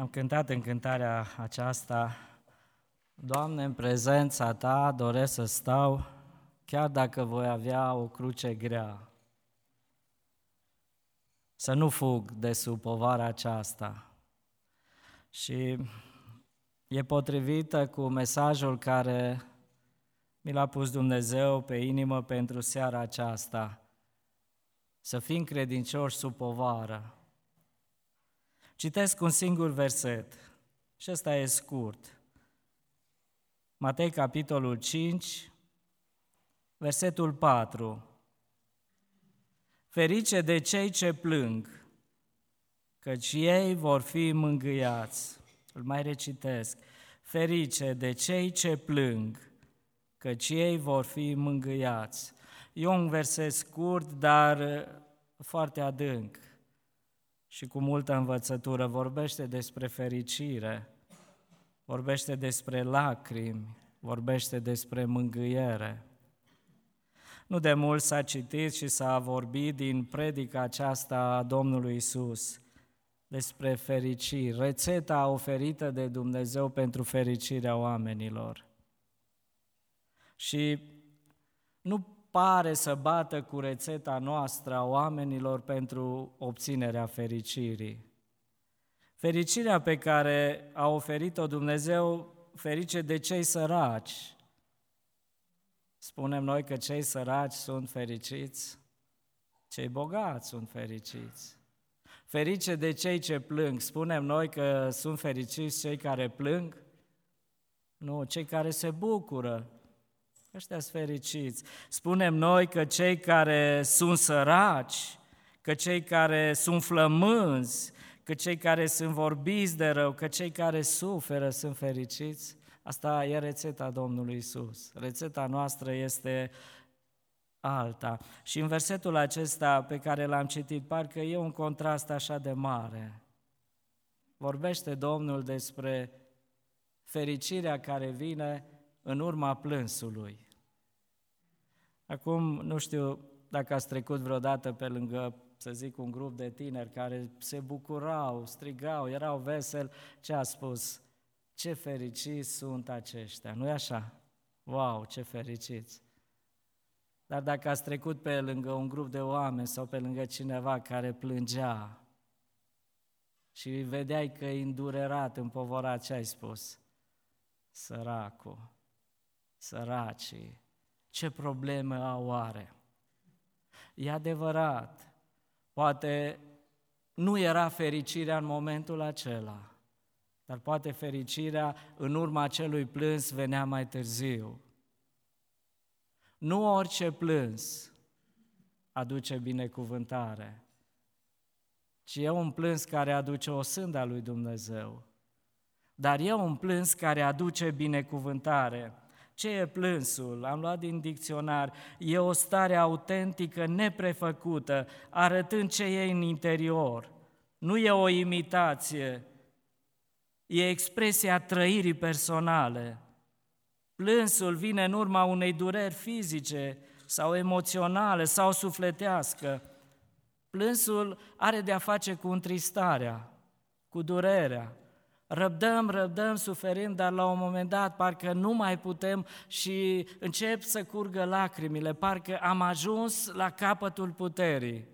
Am cântat în cântarea aceasta, Doamne, în prezența Ta doresc să stau, chiar dacă voi avea o cruce grea. Să nu fug de sub povara aceasta. Și e potrivită cu mesajul care mi l-a pus Dumnezeu pe inimă pentru seara aceasta. Să fim credincioși sub povară. Citesc un singur verset și ăsta e scurt. Matei, capitolul 5, versetul 4. Ferice de cei ce plâng, căci ei vor fi mângâiați. Îl mai recitesc. Ferice de cei ce plâng, căci ei vor fi mângâiați. E un verset scurt, dar foarte adânc și cu multă învățătură. Vorbește despre fericire, vorbește despre lacrimi, vorbește despre mângâiere. Nu de mult s-a citit și s-a vorbit din predica aceasta a Domnului Isus despre fericire, rețeta oferită de Dumnezeu pentru fericirea oamenilor. Și nu pare să bată cu rețeta noastră a oamenilor pentru obținerea fericirii. Fericirea pe care a oferit-o Dumnezeu, ferice de cei săraci. Spunem noi că cei săraci sunt fericiți, cei bogați sunt fericiți. Ferice de cei ce plâng. Spunem noi că sunt fericiți cei care plâng? Nu, cei care se bucură Ăștia sunt fericiți. Spunem noi că cei care sunt săraci, că cei care sunt flămânzi, că cei care sunt vorbiți de rău, că cei care suferă sunt fericiți. Asta e rețeta Domnului Isus. Rețeta noastră este alta. Și în versetul acesta pe care l-am citit, parcă e un contrast așa de mare. Vorbește Domnul despre fericirea care vine în urma plânsului. Acum, nu știu dacă ați trecut vreodată pe lângă, să zic, un grup de tineri care se bucurau, strigau, erau veseli, ce a spus? Ce fericiți sunt aceștia, nu-i așa? Wow, ce fericiți! Dar dacă ați trecut pe lângă un grup de oameni sau pe lângă cineva care plângea și vedeai că e îndurerat, împovorat, ce ai spus? Săracul săracii, ce probleme au oare? E adevărat, poate nu era fericirea în momentul acela, dar poate fericirea în urma acelui plâns venea mai târziu. Nu orice plâns aduce binecuvântare, ci e un plâns care aduce o sânda lui Dumnezeu. Dar e un plâns care aduce binecuvântare. Ce e plânsul? Am luat din dicționar. E o stare autentică, neprefăcută, arătând ce e în interior. Nu e o imitație, e expresia trăirii personale. Plânsul vine în urma unei dureri fizice sau emoționale sau sufletească. Plânsul are de a face cu întristarea, cu durerea, Răbdăm, răbdăm, suferim, dar la un moment dat parcă nu mai putem și încep să curgă lacrimile, parcă am ajuns la capătul puterii.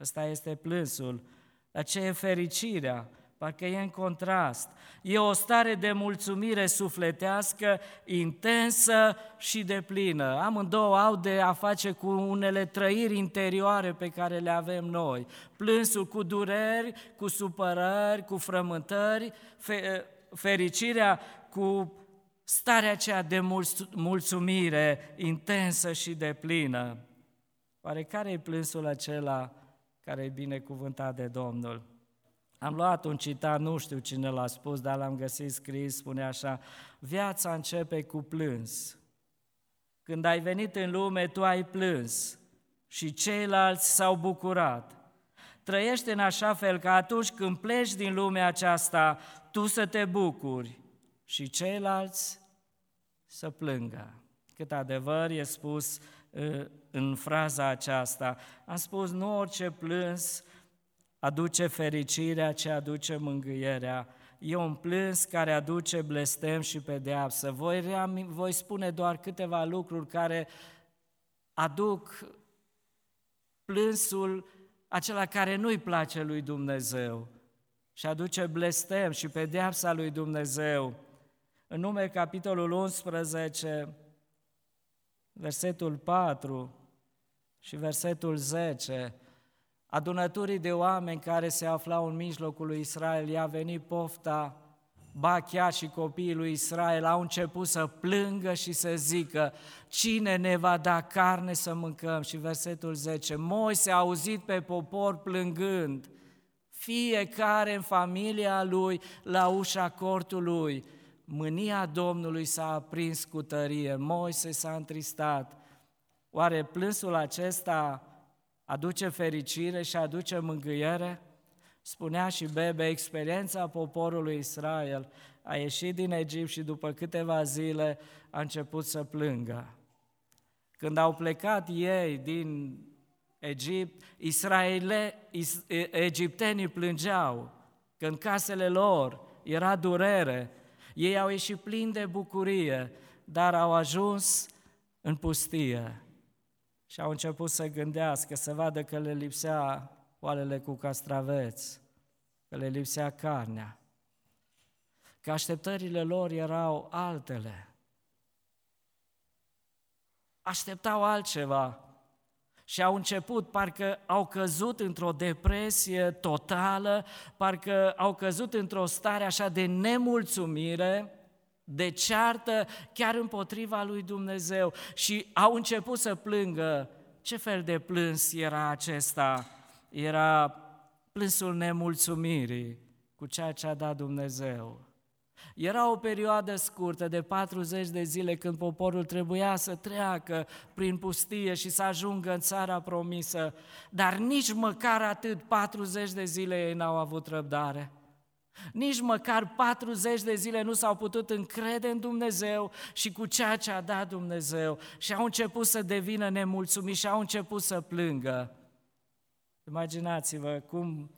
Ăsta este plânsul. Dar ce e fericirea? Parcă e în contrast. E o stare de mulțumire sufletească, intensă și deplină. Amândouă au de a face cu unele trăiri interioare pe care le avem noi. Plânsul cu dureri, cu supărări, cu frământări, fericirea cu starea aceea de mulțumire intensă și deplină. Oare care e plânsul acela care e binecuvântat de Domnul? Am luat un citat, nu știu cine l-a spus, dar l-am găsit scris, spune așa, viața începe cu plâns. Când ai venit în lume, tu ai plâns și ceilalți s-au bucurat. Trăiește în așa fel că atunci când pleci din lumea aceasta, tu să te bucuri și ceilalți să plângă. Cât adevăr e spus uh, în fraza aceasta. Am spus, nu orice plâns aduce fericirea, ce aduce mângâierea, e un plâns care aduce blestem și pedeapsă. Voi, voi spune doar câteva lucruri care aduc plânsul acela care nu-i place lui Dumnezeu și aduce blestem și pedeapsa lui Dumnezeu. În nume capitolul 11, versetul 4 și versetul 10, adunăturii de oameni care se aflau în mijlocul lui Israel, i-a venit pofta, ba chiar și copiii lui Israel au început să plângă și să zică, cine ne va da carne să mâncăm? Și versetul 10, Moise a auzit pe popor plângând, fiecare în familia lui la ușa cortului. Mânia Domnului s-a aprins cu tărie, Moise s-a întristat. Oare plânsul acesta aduce fericire și aduce mângâiere? Spunea și Bebe, experiența poporului Israel a ieșit din Egipt și după câteva zile a început să plângă. Când au plecat ei din Egipt, Israele, egiptenii plângeau că în casele lor era durere, ei au ieșit plini de bucurie, dar au ajuns în pustie și au început să gândească, să vadă că le lipsea oalele cu castraveți, că le lipsea carnea, că așteptările lor erau altele. Așteptau altceva și au început, parcă au căzut într-o depresie totală, parcă au căzut într-o stare așa de nemulțumire, de ceartă chiar împotriva lui Dumnezeu și au început să plângă. Ce fel de plâns era acesta? Era plânsul nemulțumirii cu ceea ce a dat Dumnezeu. Era o perioadă scurtă de 40 de zile când poporul trebuia să treacă prin pustie și să ajungă în țara promisă, dar nici măcar atât 40 de zile ei n-au avut răbdare. Nici măcar 40 de zile nu s-au putut încrede în Dumnezeu și cu ceea ce a dat Dumnezeu și au început să devină nemulțumiți și au început să plângă. Imaginați-vă cum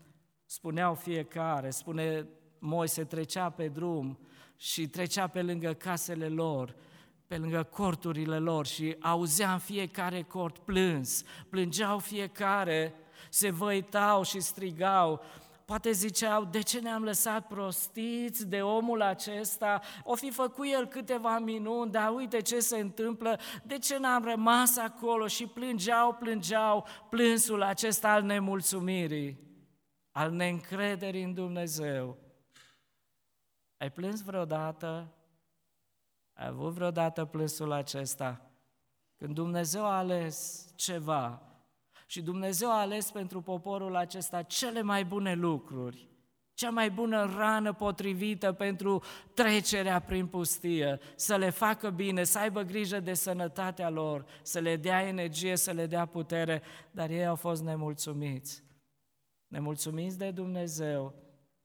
spuneau fiecare, spune Moise trecea pe drum și trecea pe lângă casele lor, pe lângă corturile lor și auzea în fiecare cort plâns, plângeau fiecare, se văitau și strigau, Poate ziceau, de ce ne-am lăsat prostiți de omul acesta? O fi făcut el câteva minuni, dar uite ce se întâmplă, de ce n-am rămas acolo? Și plângeau, plângeau plânsul acesta al nemulțumirii, al neîncrederii în Dumnezeu. Ai plâns vreodată? Ai avut vreodată plânsul acesta? Când Dumnezeu a ales ceva și Dumnezeu a ales pentru poporul acesta cele mai bune lucruri, cea mai bună rană potrivită pentru trecerea prin pustie, să le facă bine, să aibă grijă de sănătatea lor, să le dea energie, să le dea putere, dar ei au fost nemulțumiți. Nemulțumiți de Dumnezeu,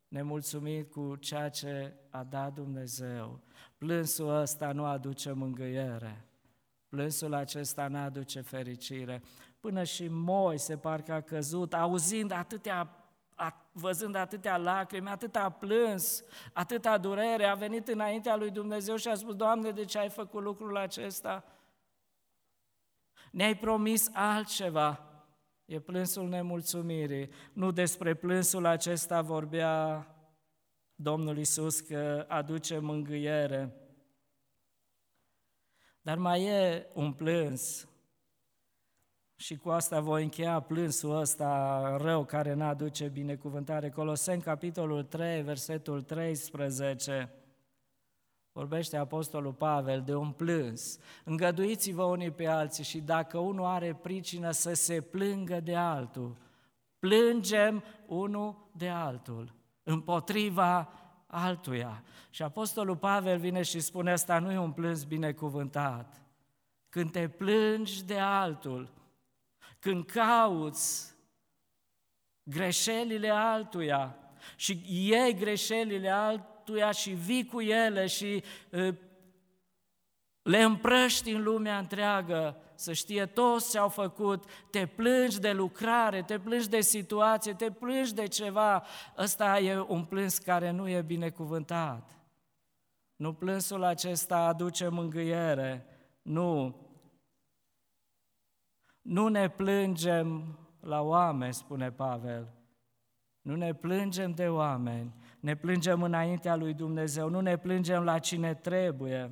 nemulțumit cu ceea ce a dat Dumnezeu. Plânsul ăsta nu aduce mângâiere. Plânsul acesta nu aduce fericire. Până și Moise parcă a căzut, auzind atâtea, a, văzând atâtea lacrimi, atâta plâns, atâta durere, a venit înaintea lui Dumnezeu și a spus, Doamne, de ce ai făcut lucrul acesta? Ne-ai promis altceva. E plânsul nemulțumirii. Nu despre plânsul acesta vorbea Domnul Isus că aduce mângâiere. Dar mai e un plâns și cu asta voi încheia plânsul ăsta rău care nu aduce binecuvântare. Coloseni, capitolul 3, versetul 13, vorbește Apostolul Pavel de un plâns. Îngăduiți-vă unii pe alții și dacă unul are pricină să se plângă de altul, plângem unul de altul, împotriva altuia. Și Apostolul Pavel vine și spune, asta nu e un plâns binecuvântat. Când te plângi de altul, când cauți greșelile altuia și iei greșelile altuia și vii cu ele și le împrăști în lumea întreagă, să știe toți ce au făcut, te plângi de lucrare, te plângi de situație, te plângi de ceva, ăsta e un plâns care nu e binecuvântat. Nu plânsul acesta aduce mângâiere, nu. Nu ne plângem la oameni, spune Pavel. Nu ne plângem de oameni, ne plângem înaintea lui Dumnezeu, nu ne plângem la cine trebuie.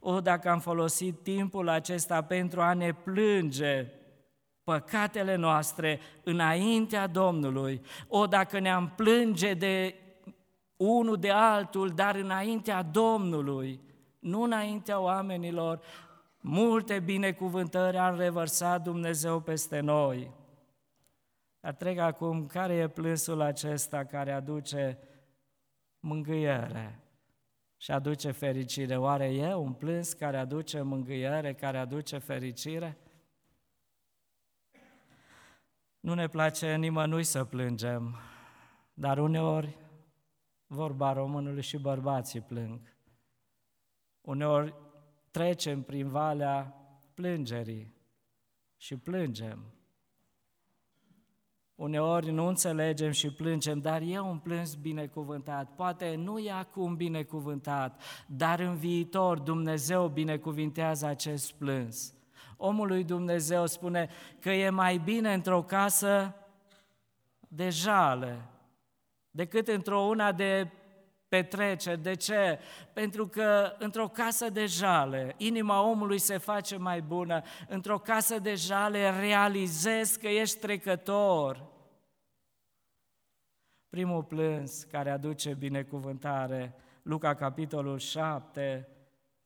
O, dacă am folosit timpul acesta pentru a ne plânge păcatele noastre înaintea Domnului, o, dacă ne-am plânge de unul de altul, dar înaintea Domnului, nu înaintea oamenilor, multe binecuvântări a revărsat Dumnezeu peste noi. Dar trec acum, care e plânsul acesta care aduce mângâiere și aduce fericire? Oare e un plâns care aduce mângâiere, care aduce fericire? Nu ne place nimănui să plângem, dar uneori, vorba românului și bărbații plâng. Uneori trecem prin valea plângerii și plângem. Uneori nu înțelegem și plângem, dar e un plâns binecuvântat. Poate nu e acum binecuvântat, dar în viitor Dumnezeu binecuvintează acest plâns. Omul lui Dumnezeu spune că e mai bine într-o casă de jale decât într-o una de petreceri. De ce? Pentru că într-o casă de jale, inima omului se face mai bună, într-o casă de jale realizezi că ești trecător. Primul plâns care aduce binecuvântare, Luca capitolul 7,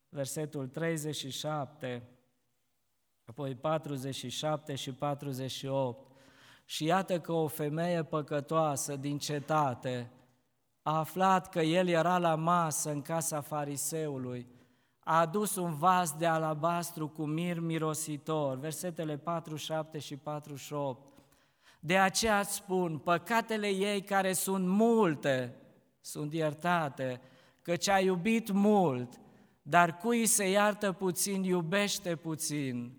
versetul 37, apoi 47 și 48. Și iată că o femeie păcătoasă din cetate, a aflat că el era la masă în casa fariseului, a adus un vas de alabastru cu mir mirositor, versetele 47 și 48. De aceea spun, păcatele ei care sunt multe, sunt iertate, căci a iubit mult, dar cui se iartă puțin, iubește puțin.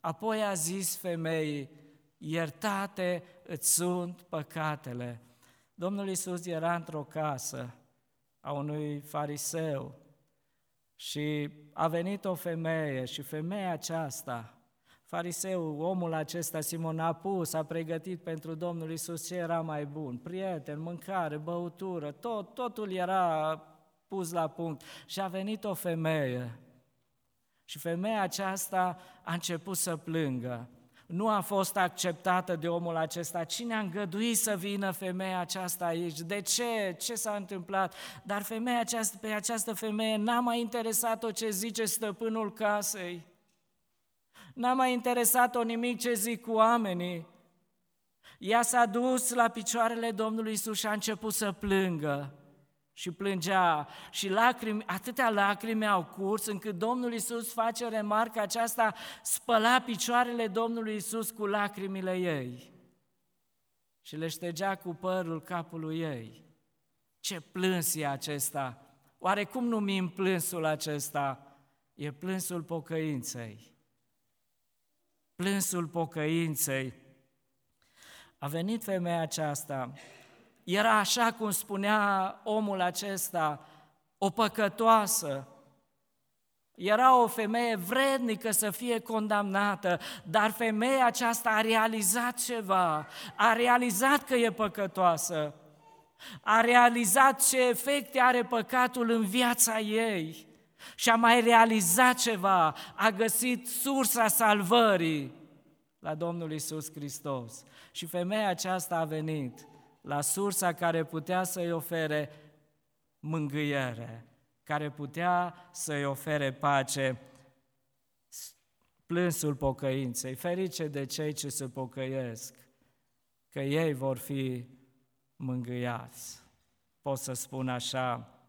Apoi a zis femeii, iertate îți sunt păcatele. Domnul Iisus era într-o casă a unui fariseu și a venit o femeie și femeia aceasta, fariseu, omul acesta, Simon, a pus, a pregătit pentru Domnul Iisus ce era mai bun, prieten, mâncare, băutură, tot, totul era pus la punct. Și a venit o femeie și femeia aceasta a început să plângă nu a fost acceptată de omul acesta. Cine a îngăduit să vină femeia aceasta aici? De ce? Ce s-a întâmplat? Dar femeia aceasta, pe această femeie n-a mai interesat-o ce zice stăpânul casei. N-a mai interesat-o nimic ce zic cu oamenii. Ea s-a dus la picioarele Domnului Isus și a început să plângă și plângea și lacrimi, atâtea lacrimi au curs încât Domnul Isus face remarca aceasta, spăla picioarele Domnului Isus cu lacrimile ei și le ștegea cu părul capului ei. Ce plâns e acesta! Oare cum numim plânsul acesta? E plânsul pocăinței. Plânsul pocăinței. A venit femeia aceasta era așa cum spunea omul acesta, o păcătoasă, era o femeie vrednică să fie condamnată, dar femeia aceasta a realizat ceva, a realizat că e păcătoasă, a realizat ce efecte are păcatul în viața ei. Și a mai realizat ceva, a găsit sursa salvării la Domnul Isus Hristos. Și femeia aceasta a venit la sursa care putea să-i ofere mângâiere, care putea să-i ofere pace, plânsul pocăinței, ferice de cei ce se pocăiesc, că ei vor fi mângâiați. Pot să spun așa.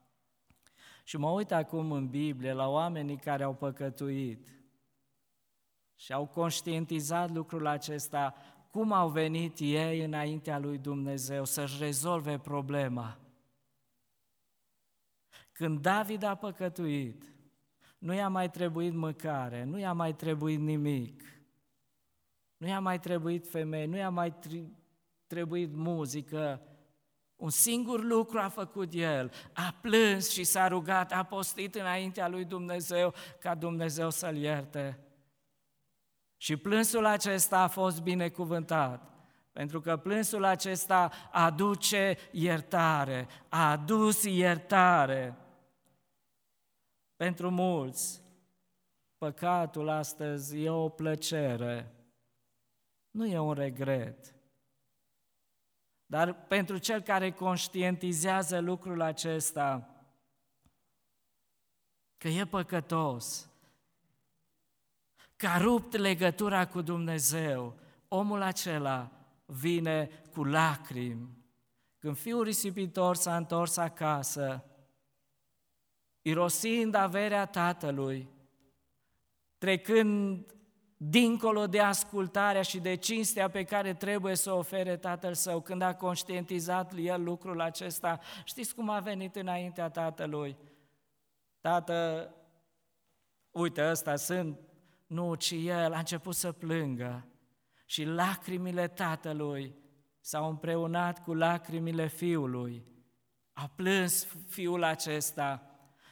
Și mă uit acum în Biblie la oamenii care au păcătuit și au conștientizat lucrul acesta, cum au venit ei înaintea lui Dumnezeu să-și rezolve problema. Când David a păcătuit, Nu i-a mai trebuit mâncare, nu i-a mai trebuit nimic. Nu i-a mai trebuit femei, nu i-a mai trebuit muzică. Un singur lucru a făcut el, a plâns și s-a rugat, a postit înaintea lui Dumnezeu ca Dumnezeu să-l ierte. Și plânsul acesta a fost binecuvântat, pentru că plânsul acesta aduce iertare, a adus iertare. Pentru mulți, păcatul astăzi e o plăcere, nu e un regret. Dar pentru cel care conștientizează lucrul acesta, că e păcătos, că a rupt legătura cu Dumnezeu, omul acela vine cu lacrimi. Când fiul risipitor s-a întors acasă, irosind averea tatălui, trecând dincolo de ascultarea și de cinstea pe care trebuie să o ofere tatăl său, când a conștientizat el lucrul acesta, știți cum a venit înaintea tatălui? Tată, uite, ăsta sunt, nu, ci el a început să plângă și lacrimile tatălui s-au împreunat cu lacrimile fiului. A plâns fiul acesta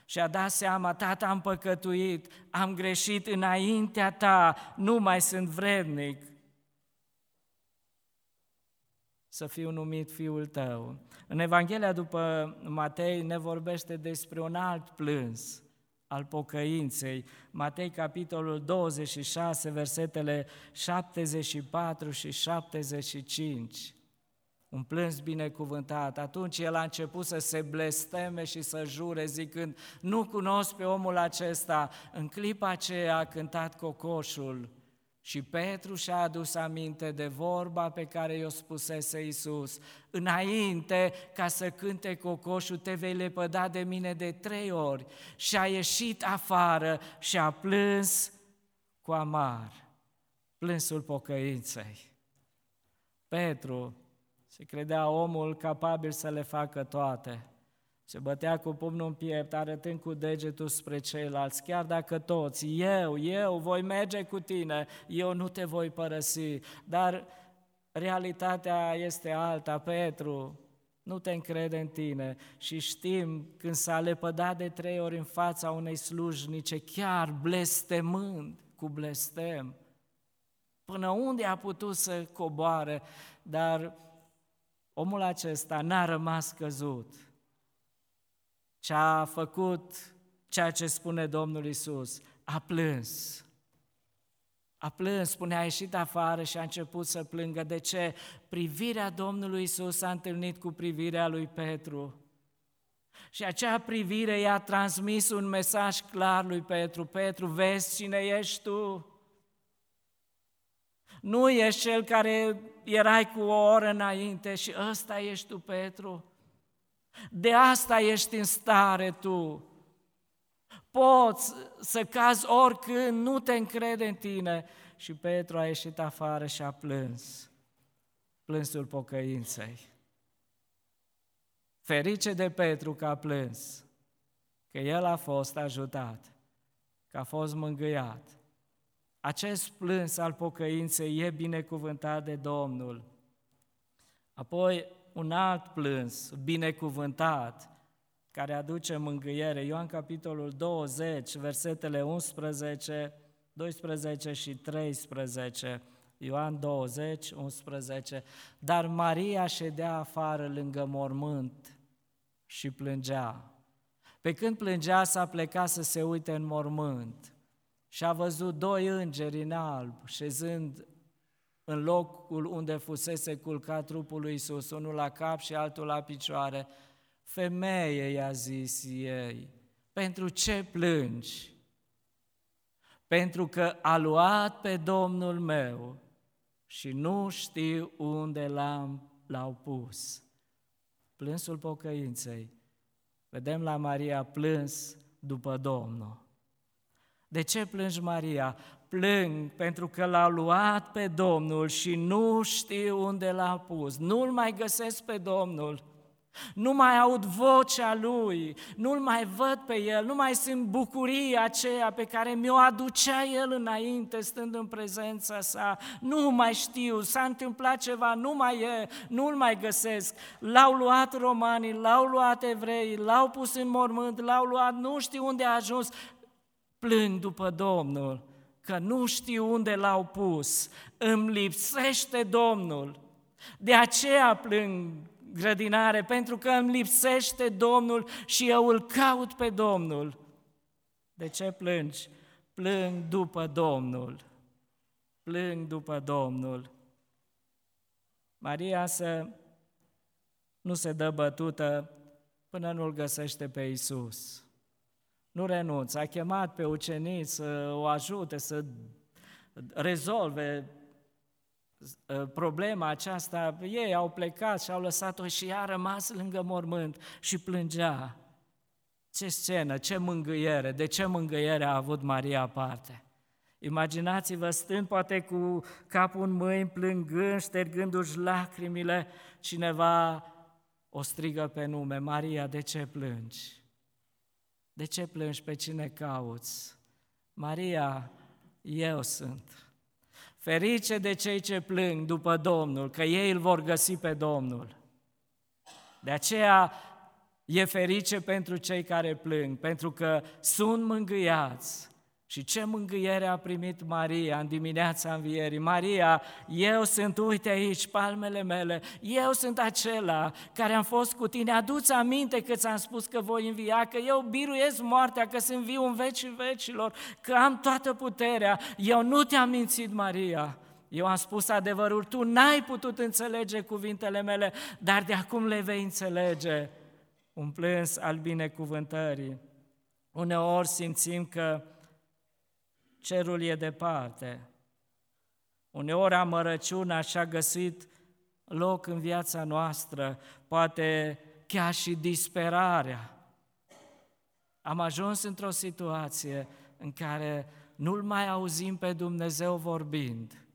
și a dat seama, tata, am păcătuit, am greșit înaintea ta, nu mai sunt vrednic să fiu numit fiul tău. În Evanghelia după Matei ne vorbește despre un alt plâns al pocăinței. Matei, capitolul 26, versetele 74 și 75 un plâns binecuvântat. Atunci el a început să se blesteme și să jure zicând, nu cunosc pe omul acesta. În clipa aceea a cântat cocoșul și Petru și-a adus aminte de vorba pe care i-o spusese Iisus. Înainte ca să cânte cocoșul, te vei lepăda de mine de trei ori. Și a ieșit afară și a plâns cu amar. Plânsul pocăinței. Petru se credea omul capabil să le facă toate. Se bătea cu pumnul în piept, arătând cu degetul spre ceilalți, chiar dacă toți, eu, eu voi merge cu tine, eu nu te voi părăsi. Dar realitatea este alta, Petru, nu te încrede în tine. Și știm când s-a lepădat de trei ori în fața unei slujnice, chiar blestemând cu blestem, până unde a putut să coboare, dar omul acesta n-a rămas căzut, ce a făcut ceea ce spune Domnul Isus, a plâns. A plâns, spune, a ieșit afară și a început să plângă. De ce? Privirea Domnului Isus s-a întâlnit cu privirea lui Petru. Și acea privire i-a transmis un mesaj clar lui Petru. Petru, vezi cine ești tu? Nu ești cel care erai cu o oră înainte și ăsta ești tu, Petru. De asta ești în stare tu. Poți să cazi oricând, nu te încrede în tine. Și Petru a ieșit afară și a plâns. Plânsul pocăinței. Ferice de Petru că a plâns, că el a fost ajutat, că a fost mângâiat acest plâns al pocăinței e binecuvântat de Domnul. Apoi un alt plâns, binecuvântat, care aduce mângâiere. Ioan capitolul 20, versetele 11, 12 și 13. Ioan 20, 11. Dar Maria ședea afară lângă mormânt și plângea. Pe când plângea, s-a plecat să se uite în mormânt și a văzut doi îngeri în alb șezând în locul unde fusese culcat trupul lui Isus, unul la cap și altul la picioare. Femeie, i-a zis ei, pentru ce plângi? Pentru că a luat pe Domnul meu și nu știu unde l-am, l-au pus. Plânsul pocăinței. Vedem la Maria plâns după Domnul. De ce plângi, Maria? Plâng pentru că l-a luat pe Domnul și nu știu unde l-a pus. Nu-l mai găsesc pe Domnul. Nu mai aud vocea Lui, nu-L mai văd pe El, nu mai simt bucuria aceea pe care mi-o aducea El înainte, stând în prezența sa. Nu mai știu, s-a întâmplat ceva, nu mai e, nu-L mai găsesc. L-au luat romanii, l-au luat evrei, l-au pus în mormânt, l-au luat, nu știu unde a ajuns. Plâng după Domnul, că nu știu unde l-au pus. Îmi lipsește Domnul. De aceea plâng grădinare, pentru că îmi lipsește Domnul și eu îl caut pe Domnul. De ce plângi? Plâng după Domnul. Plâng după Domnul. Maria să nu se dă bătută până nu-L găsește pe Isus. Nu renunță, a chemat pe ucenici să o ajute, să rezolve Ă, problema aceasta, ei au plecat și au lăsat-o și ea a rămas lângă mormânt și plângea. Ce scenă, ce mângâiere, de ce mângâiere a avut Maria parte? Imaginați-vă stând poate cu capul în mâini, plângând, ștergându-și lacrimile, cineva o strigă pe nume, Maria, de ce plângi? De ce plângi? Pe cine cauți? Maria, eu sunt. Ferice de cei ce plâng după Domnul, că ei îl vor găsi pe Domnul. De aceea e ferice pentru cei care plâng, pentru că sunt mângâiați. Și ce mângâiere a primit Maria în dimineața învierii? Maria, eu sunt, uite aici, palmele mele, eu sunt acela care am fost cu tine, aduți aminte că ți-am spus că voi învia, că eu biruiesc moartea, că sunt viu în vecii vecilor, că am toată puterea. Eu nu te-am mințit, Maria, eu am spus adevărul, tu n-ai putut înțelege cuvintele mele, dar de acum le vei înțelege. Un plâns al binecuvântării. Uneori simțim că cerul e departe. Uneori amărăciunea și-a găsit loc în viața noastră, poate chiar și disperarea. Am ajuns într-o situație în care nu-L mai auzim pe Dumnezeu vorbind.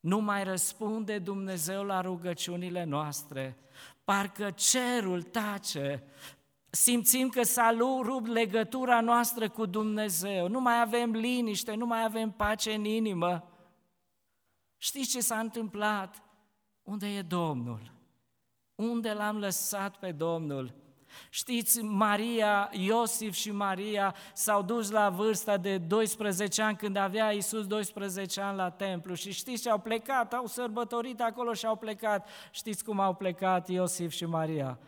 Nu mai răspunde Dumnezeu la rugăciunile noastre. Parcă cerul tace, simțim că s-a rupt legătura noastră cu Dumnezeu, nu mai avem liniște, nu mai avem pace în inimă. Știți ce s-a întâmplat? Unde e Domnul? Unde l-am lăsat pe Domnul? Știți, Maria, Iosif și Maria s-au dus la vârsta de 12 ani când avea Iisus 12 ani la templu și știți ce au plecat, au sărbătorit acolo și au plecat. Știți cum au plecat Iosif și Maria?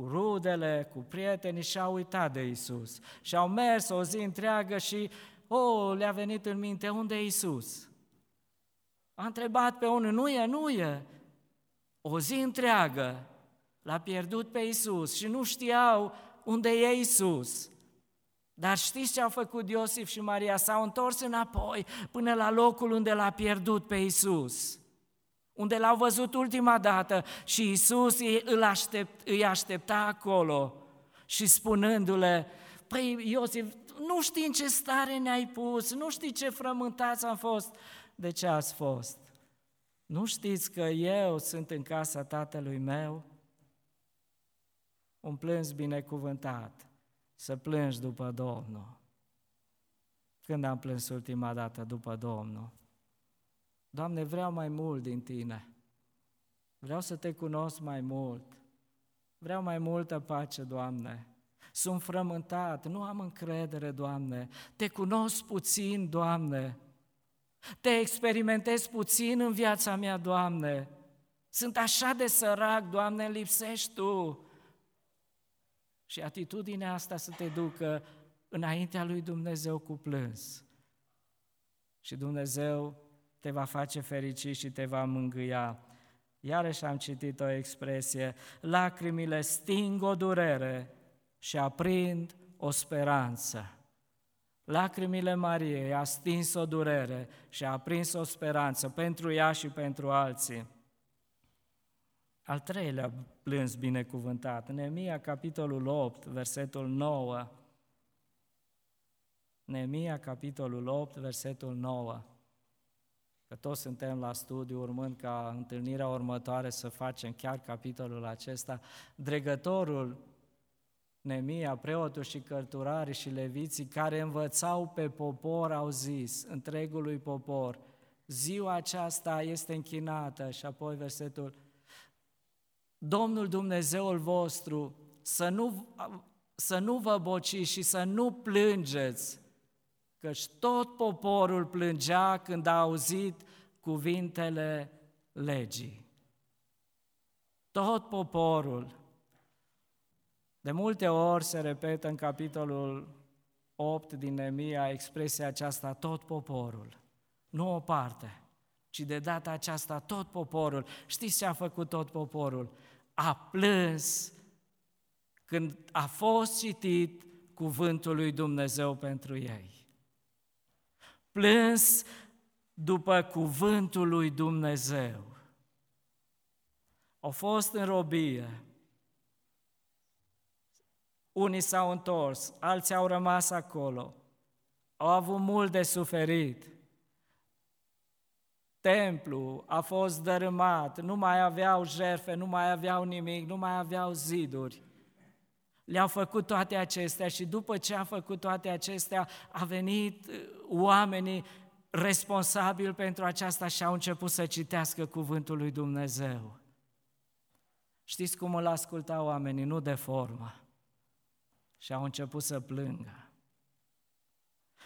Cu rudele, cu prietenii și au uitat de Isus. Și au mers o zi întreagă și, oh, le-a venit în minte, unde e Isus? A întrebat pe unul, nu e, nu e. O zi întreagă l-a pierdut pe Isus și nu știau unde e Isus. Dar știți ce au făcut Iosif și Maria? S-au întors înapoi până la locul unde l-a pierdut pe Isus unde l-au văzut ultima dată și Isus îl aștept, îi aștepta acolo și spunându-le, păi Iosif, nu știi în ce stare ne-ai pus, nu știi ce frământați am fost. De ce ați fost? Nu știți că eu sunt în casa tatălui meu? Un plâns binecuvântat, să plângi după Domnul. Când am plâns ultima dată după Domnul? Doamne, vreau mai mult din Tine. Vreau să Te cunosc mai mult. Vreau mai multă pace, Doamne. Sunt frământat, nu am încredere, Doamne. Te cunosc puțin, Doamne. Te experimentez puțin în viața mea, Doamne. Sunt așa de sărac, Doamne, lipsești Tu. Și atitudinea asta să te ducă înaintea lui Dumnezeu cu plâns. Și Dumnezeu te va face fericit și te va mângâia. Iarăși am citit o expresie, lacrimile sting o durere și aprind o speranță. Lacrimile Mariei a stins o durere și a aprins o speranță pentru ea și pentru alții. Al treilea plâns binecuvântat, Neemia, capitolul 8, versetul 9. Neemia, capitolul 8, versetul 9. Că toți suntem la studiu, urmând ca întâlnirea următoare să facem chiar capitolul acesta, dregătorul Nemia, preotul și cărturarii și leviții care învățau pe popor au zis, întregului popor, ziua aceasta este închinată. Și apoi versetul Domnul Dumnezeul vostru să nu, să nu vă boci și să nu plângeți, căci tot poporul plângea când a auzit cuvintele legii. Tot poporul. De multe ori se repetă în capitolul 8 din Nemia expresia aceasta, tot poporul, nu o parte, ci de data aceasta tot poporul. Știți ce a făcut tot poporul? A plâns când a fost citit cuvântul lui Dumnezeu pentru ei. Plâns după cuvântul lui Dumnezeu. Au fost în robie. Unii s-au întors, alții au rămas acolo. Au avut mult de suferit. Templu a fost dărâmat, nu mai aveau jerfe, nu mai aveau nimic, nu mai aveau ziduri. Le-au făcut toate acestea și după ce a făcut toate acestea, a venit uh, oamenii responsabili pentru aceasta și au început să citească cuvântul lui Dumnezeu. Știți cum îl ascultau oamenii, nu de formă. Și au început să plângă.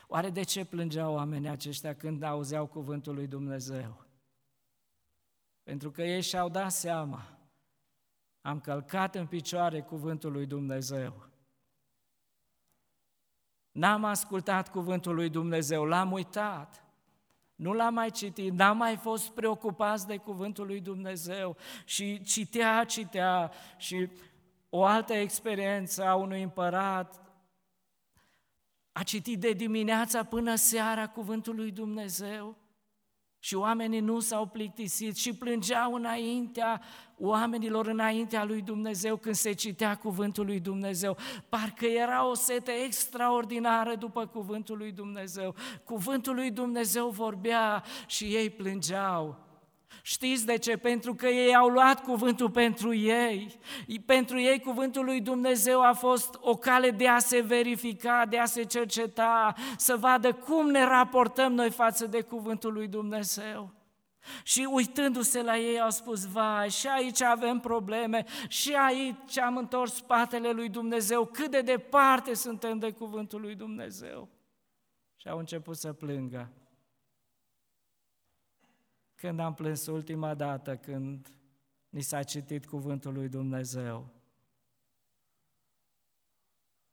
Oare de ce plângeau oamenii aceștia când auzeau cuvântul lui Dumnezeu? Pentru că ei și-au dat seama, am călcat în picioare cuvântul lui Dumnezeu. N-am ascultat cuvântul lui Dumnezeu, l-am uitat. Nu l-am mai citit, n-am mai fost preocupați de cuvântul lui Dumnezeu și citea, citea și o altă experiență a unui împărat a citit de dimineața până seara cuvântul lui Dumnezeu și oamenii nu s-au plictisit și plângeau înaintea oamenilor, înaintea lui Dumnezeu când se citea cuvântul lui Dumnezeu. Parcă era o sete extraordinară după cuvântul lui Dumnezeu. Cuvântul lui Dumnezeu vorbea și ei plângeau. Știți de ce? Pentru că ei au luat cuvântul pentru ei. Pentru ei cuvântul lui Dumnezeu a fost o cale de a se verifica, de a se cerceta, să vadă cum ne raportăm noi față de cuvântul lui Dumnezeu. Și uitându-se la ei au spus, vai, și aici avem probleme, și aici am întors spatele lui Dumnezeu, cât de departe suntem de cuvântul lui Dumnezeu. Și au început să plângă când am plâns ultima dată când ni s-a citit cuvântul lui Dumnezeu.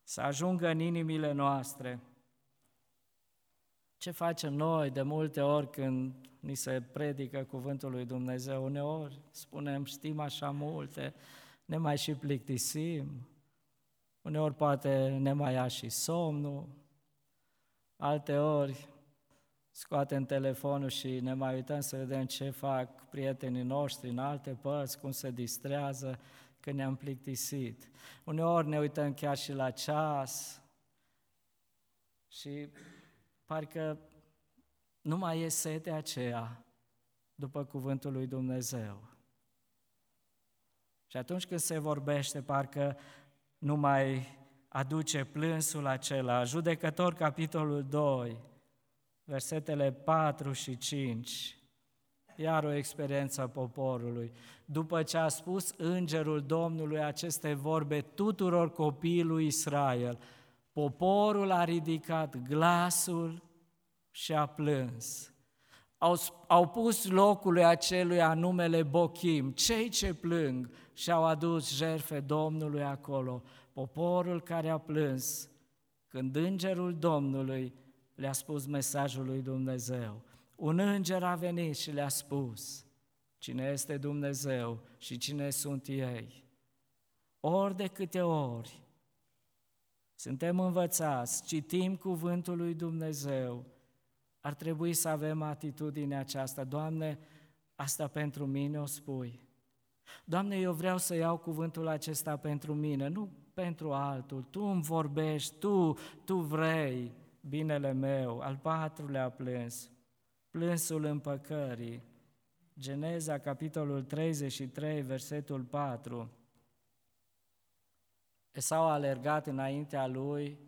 Să ajungă în inimile noastre. Ce facem noi de multe ori când ni se predică cuvântul lui Dumnezeu? Uneori spunem, știm așa multe, ne mai și plictisim, uneori poate ne mai ia și somnul, alte ori scoatem telefonul și ne mai uităm să vedem ce fac prietenii noștri în alte părți, cum se distrează, că ne-am plictisit. Uneori ne uităm chiar și la ceas și parcă nu mai e setea aceea după cuvântul lui Dumnezeu. Și atunci când se vorbește, parcă nu mai aduce plânsul acela. Judecător, capitolul 2, versetele 4 și 5, iar o experiență a poporului. După ce a spus îngerul Domnului aceste vorbe tuturor copiii lui Israel, poporul a ridicat glasul și a plâns. Au, au pus locului acelui anumele Bochim, cei ce plâng, și au adus jerfe Domnului acolo. Poporul care a plâns, când îngerul Domnului le-a spus mesajul lui Dumnezeu. Un înger a venit și le-a spus cine este Dumnezeu și cine sunt ei. Ori de câte ori suntem învățați, citim cuvântul lui Dumnezeu, ar trebui să avem atitudinea aceasta. Doamne, asta pentru mine o spui. Doamne, eu vreau să iau cuvântul acesta pentru mine, nu pentru altul. Tu îmi vorbești, Tu, Tu vrei binele meu, al patrulea plâns. plânsul împăcării. Geneza, capitolul 33, versetul 4. Esau a alergat înaintea lui,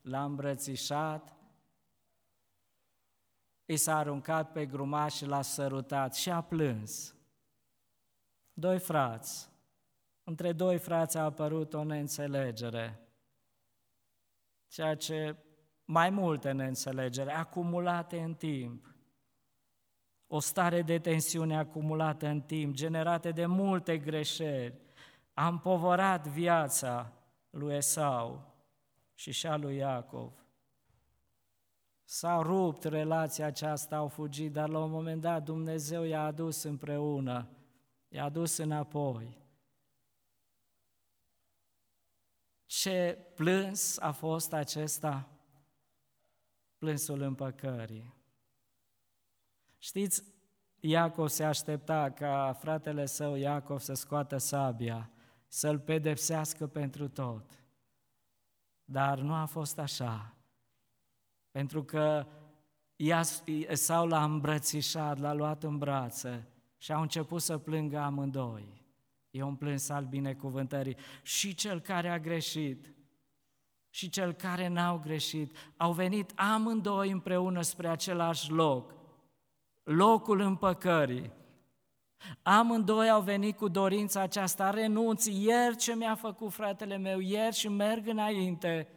l-a îmbrățișat, i s-a aruncat pe grumaș și l-a sărutat și a plâns. Doi frați. Între doi frați a apărut o neînțelegere, ceea ce mai multe neînțelegere, acumulate în timp. O stare de tensiune acumulată în timp, generate de multe greșeli, a împovărat viața lui Esau și și a lui Iacov. S-a rupt relația aceasta, au fugit, dar la un moment dat Dumnezeu i-a adus împreună, i-a adus înapoi. Ce plâns a fost acesta? Plânsul împăcării. Știți, Iacov se aștepta ca fratele său Iacov să scoată sabia, să-l pedepsească pentru tot. Dar nu a fost așa. Pentru că Esau l-a îmbrățișat, l-a luat în brațe și au început să plângă amândoi. E un plâns al binecuvântării. Și cel care a greșit și cel care n-au greșit au venit amândoi împreună spre același loc, locul împăcării. Amândoi au venit cu dorința aceasta, renunț ieri ce mi-a făcut fratele meu, ieri și merg înainte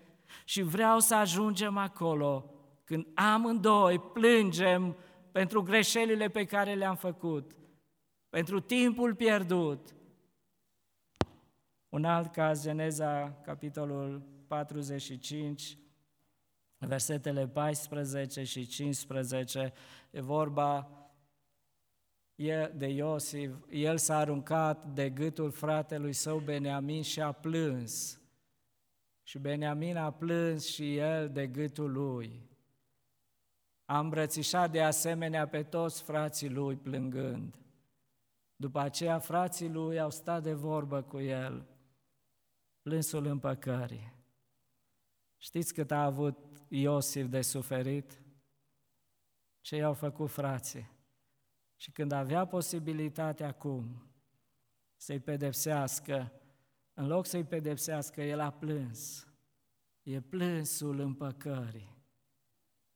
și vreau să ajungem acolo când amândoi plângem pentru greșelile pe care le-am făcut, pentru timpul pierdut. Un alt caz, Geneza, capitolul 45, versetele 14 și 15, e vorba de Iosif, el s-a aruncat de gâtul fratelui său Beniamin și a plâns. Și Beniamin a plâns și el de gâtul lui. A îmbrățișat de asemenea pe toți frații lui plângând. După aceea frații lui au stat de vorbă cu el, plânsul împăcării. Știți cât a avut Iosif de suferit? Ce i-au făcut frații? Și când avea posibilitatea acum să-i pedepsească, în loc să-i pedepsească, el a plâns. E plânsul împăcării.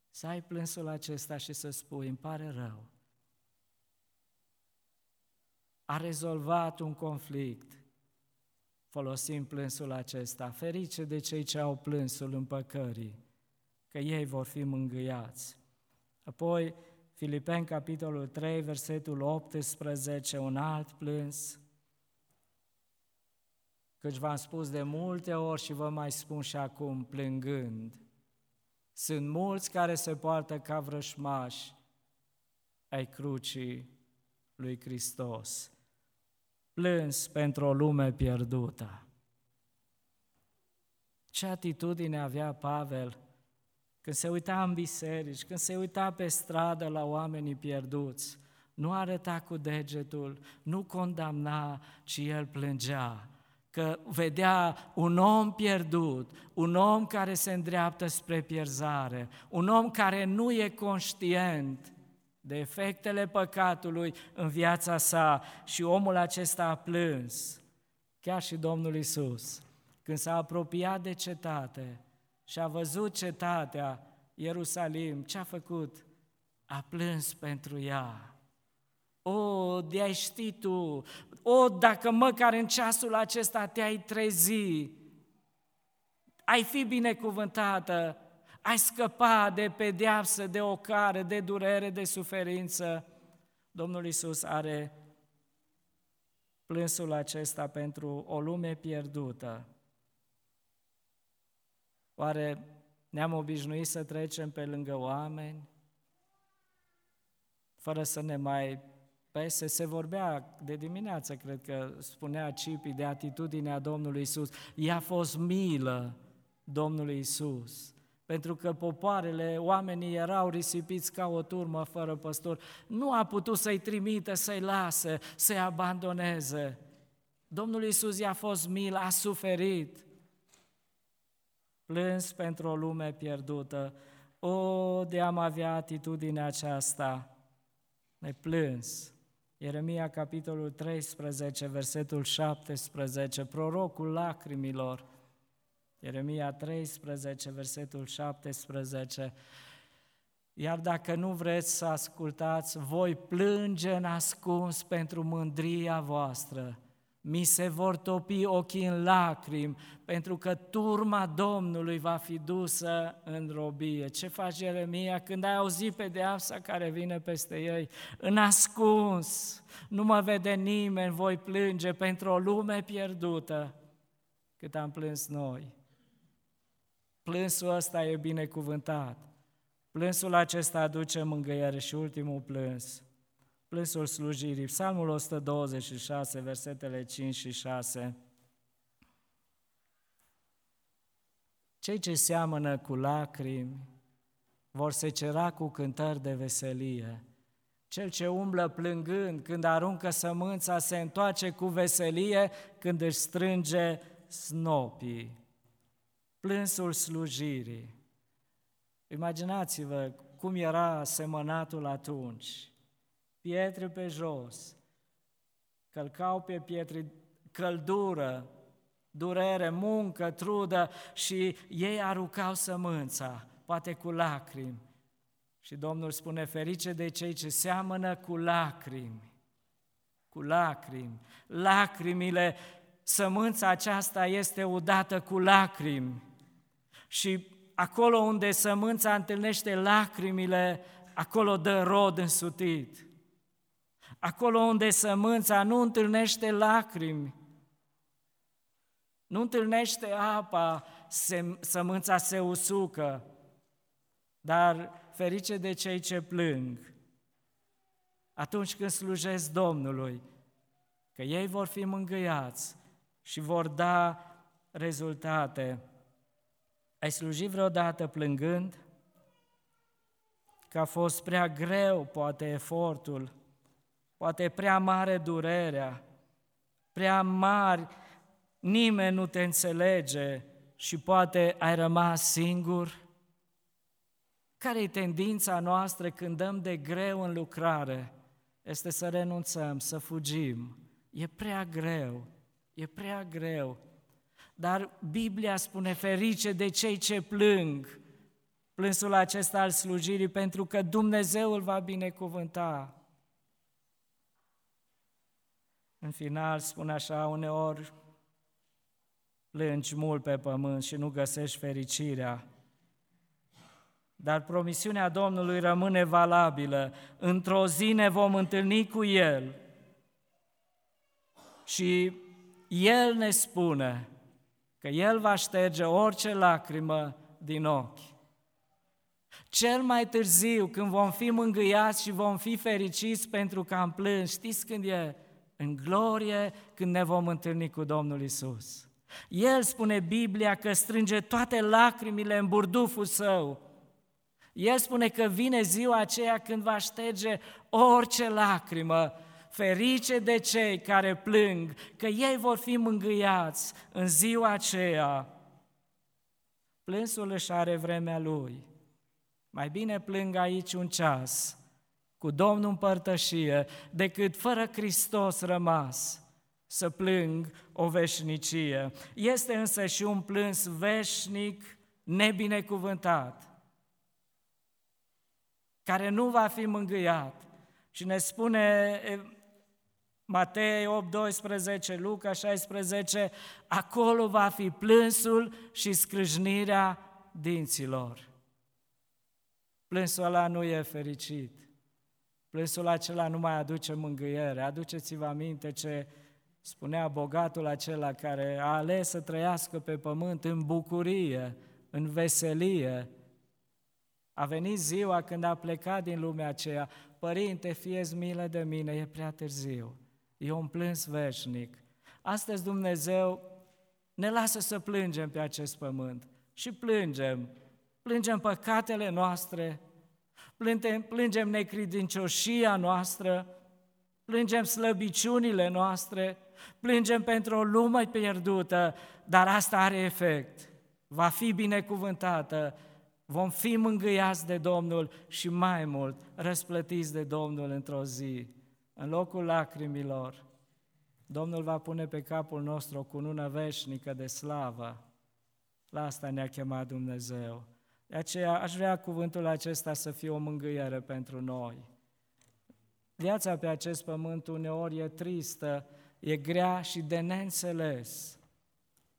Să ai plânsul acesta și să spui, îmi pare rău. A rezolvat un conflict. Folosim plânsul acesta. Ferice de cei ce au plânsul împăcării, că ei vor fi mângâiați. Apoi, Filipeni, capitolul 3, versetul 18, un alt plâns. Căci v-am spus de multe ori și vă mai spun și acum, plângând. Sunt mulți care se poartă ca vrășmași ai crucii lui Hristos. Plâns pentru o lume pierdută. Ce atitudine avea Pavel când se uita în biserici, când se uita pe stradă la oamenii pierduți, nu arăta cu degetul, nu condamna, ci el plângea, că vedea un om pierdut, un om care se îndreaptă spre pierzare, un om care nu e conștient de efectele păcatului în viața sa și omul acesta a plâns, chiar și Domnul Isus, când s-a apropiat de cetate, și a văzut cetatea Ierusalim, ce a făcut? A plâns pentru ea. O, de-ai ști tu, o, dacă măcar în ceasul acesta te-ai trezi, ai fi binecuvântată, ai scăpa de pedeapsă, de ocară, de durere, de suferință. Domnul Isus are plânsul acesta pentru o lume pierdută. Oare ne-am obișnuit să trecem pe lângă oameni fără să ne mai pese? Se vorbea de dimineață, cred că spunea Cipi, de atitudinea Domnului Isus. I-a fost milă Domnului Isus pentru că popoarele, oamenii erau risipiți ca o turmă fără păstor. Nu a putut să-i trimită, să-i lase, să-i abandoneze. Domnul Isus i-a fost mil, a suferit plâns pentru o lume pierdută. O, de am avea atitudinea aceasta, ne plâns. Ieremia, capitolul 13, versetul 17, prorocul lacrimilor. Ieremia 13, versetul 17. Iar dacă nu vreți să ascultați, voi plânge în ascuns pentru mândria voastră. Mi se vor topi ochii în lacrimi, pentru că turma Domnului va fi dusă în robie. Ce face Ieremia când ai auzit pedeapsa care vine peste ei? În ascuns, nu mă vede nimeni, voi plânge pentru o lume pierdută, cât am plâns noi. Plânsul ăsta e binecuvântat. Plânsul acesta aduce mângâiere și ultimul plâns, plânsul slujirii. Psalmul 126, versetele 5 și 6. Cei ce seamănă cu lacrimi vor secera cu cântări de veselie. Cel ce umblă plângând când aruncă sămânța se întoarce cu veselie când își strânge snopii. Plânsul slujirii. Imaginați-vă cum era semănatul atunci. Pietre pe jos, călcau pe pietre căldură, durere, muncă, trudă și ei aruncau sămânța, poate cu lacrimi. Și Domnul spune, ferice de cei ce seamănă cu lacrimi, cu lacrimi. Lacrimile, sămânța aceasta este udată cu lacrimi. Și acolo unde sămânța întâlnește lacrimile, acolo dă rod însutit. Acolo unde sămânța nu întâlnește lacrimi, nu întâlnește apa, sămânța se usucă, dar ferice de cei ce plâng, atunci când slujesc Domnului, că ei vor fi mângâiați și vor da rezultate. Ai slujit vreodată plângând? Că a fost prea greu, poate, efortul, poate prea mare durerea, prea mari, nimeni nu te înțelege și poate ai rămas singur? Care e tendința noastră când dăm de greu în lucrare? Este să renunțăm, să fugim. E prea greu, e prea greu. Dar Biblia spune ferice de cei ce plâng, plânsul acesta al slujirii, pentru că Dumnezeu îl va binecuvânta. În final spune așa, uneori plângi mult pe pământ și nu găsești fericirea, dar promisiunea Domnului rămâne valabilă. Într-o zi ne vom întâlni cu El și El ne spune, că El va șterge orice lacrimă din ochi. Cel mai târziu, când vom fi mângâiați și vom fi fericiți pentru că am plâns, știți când e? În glorie, când ne vom întâlni cu Domnul Isus. El spune Biblia că strânge toate lacrimile în burduful său. El spune că vine ziua aceea când va șterge orice lacrimă Ferice de cei care plâng, că ei vor fi mângâiați în ziua aceea. Plânsul își are vremea lui. Mai bine plâng aici un ceas, cu Domnul împărtășie, decât fără Hristos rămas să plâng o veșnicie. Este însă și un plâns veșnic, nebinecuvântat, care nu va fi mângâiat. Și ne spune Matei 8, 12, Luca 16, acolo va fi plânsul și scrâșnirea dinților. Plânsul ăla nu e fericit. Plânsul acela nu mai aduce mângâiere. Aduceți-vă aminte ce spunea bogatul acela care a ales să trăiască pe pământ în bucurie, în veselie. A venit ziua când a plecat din lumea aceea. Părinte, fieți milă de mine, e prea târziu. E un plâns veșnic. Astăzi Dumnezeu ne lasă să plângem pe acest pământ și plângem. Plângem păcatele noastre, plângem, plângem necridincioșia noastră, plângem slăbiciunile noastre, plângem pentru o lume pierdută, dar asta are efect. Va fi binecuvântată Vom fi mângâiați de Domnul și mai mult răsplătiți de Domnul într-o zi. În locul lacrimilor, Domnul va pune pe capul nostru o cunună veșnică de slavă. La asta ne-a chemat Dumnezeu. De aceea aș vrea cuvântul acesta să fie o mângâiere pentru noi. Viața pe acest pământ uneori e tristă, e grea și de neînțeles.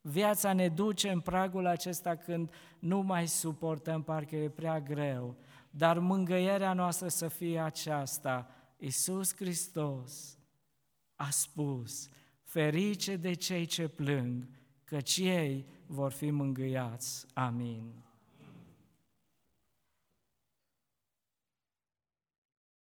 Viața ne duce în pragul acesta când nu mai suportăm, parcă e prea greu. Dar mângăierea noastră să fie aceasta. Iisus Hristos a spus, ferice de cei ce plâng, căci ei vor fi mângâiați. Amin.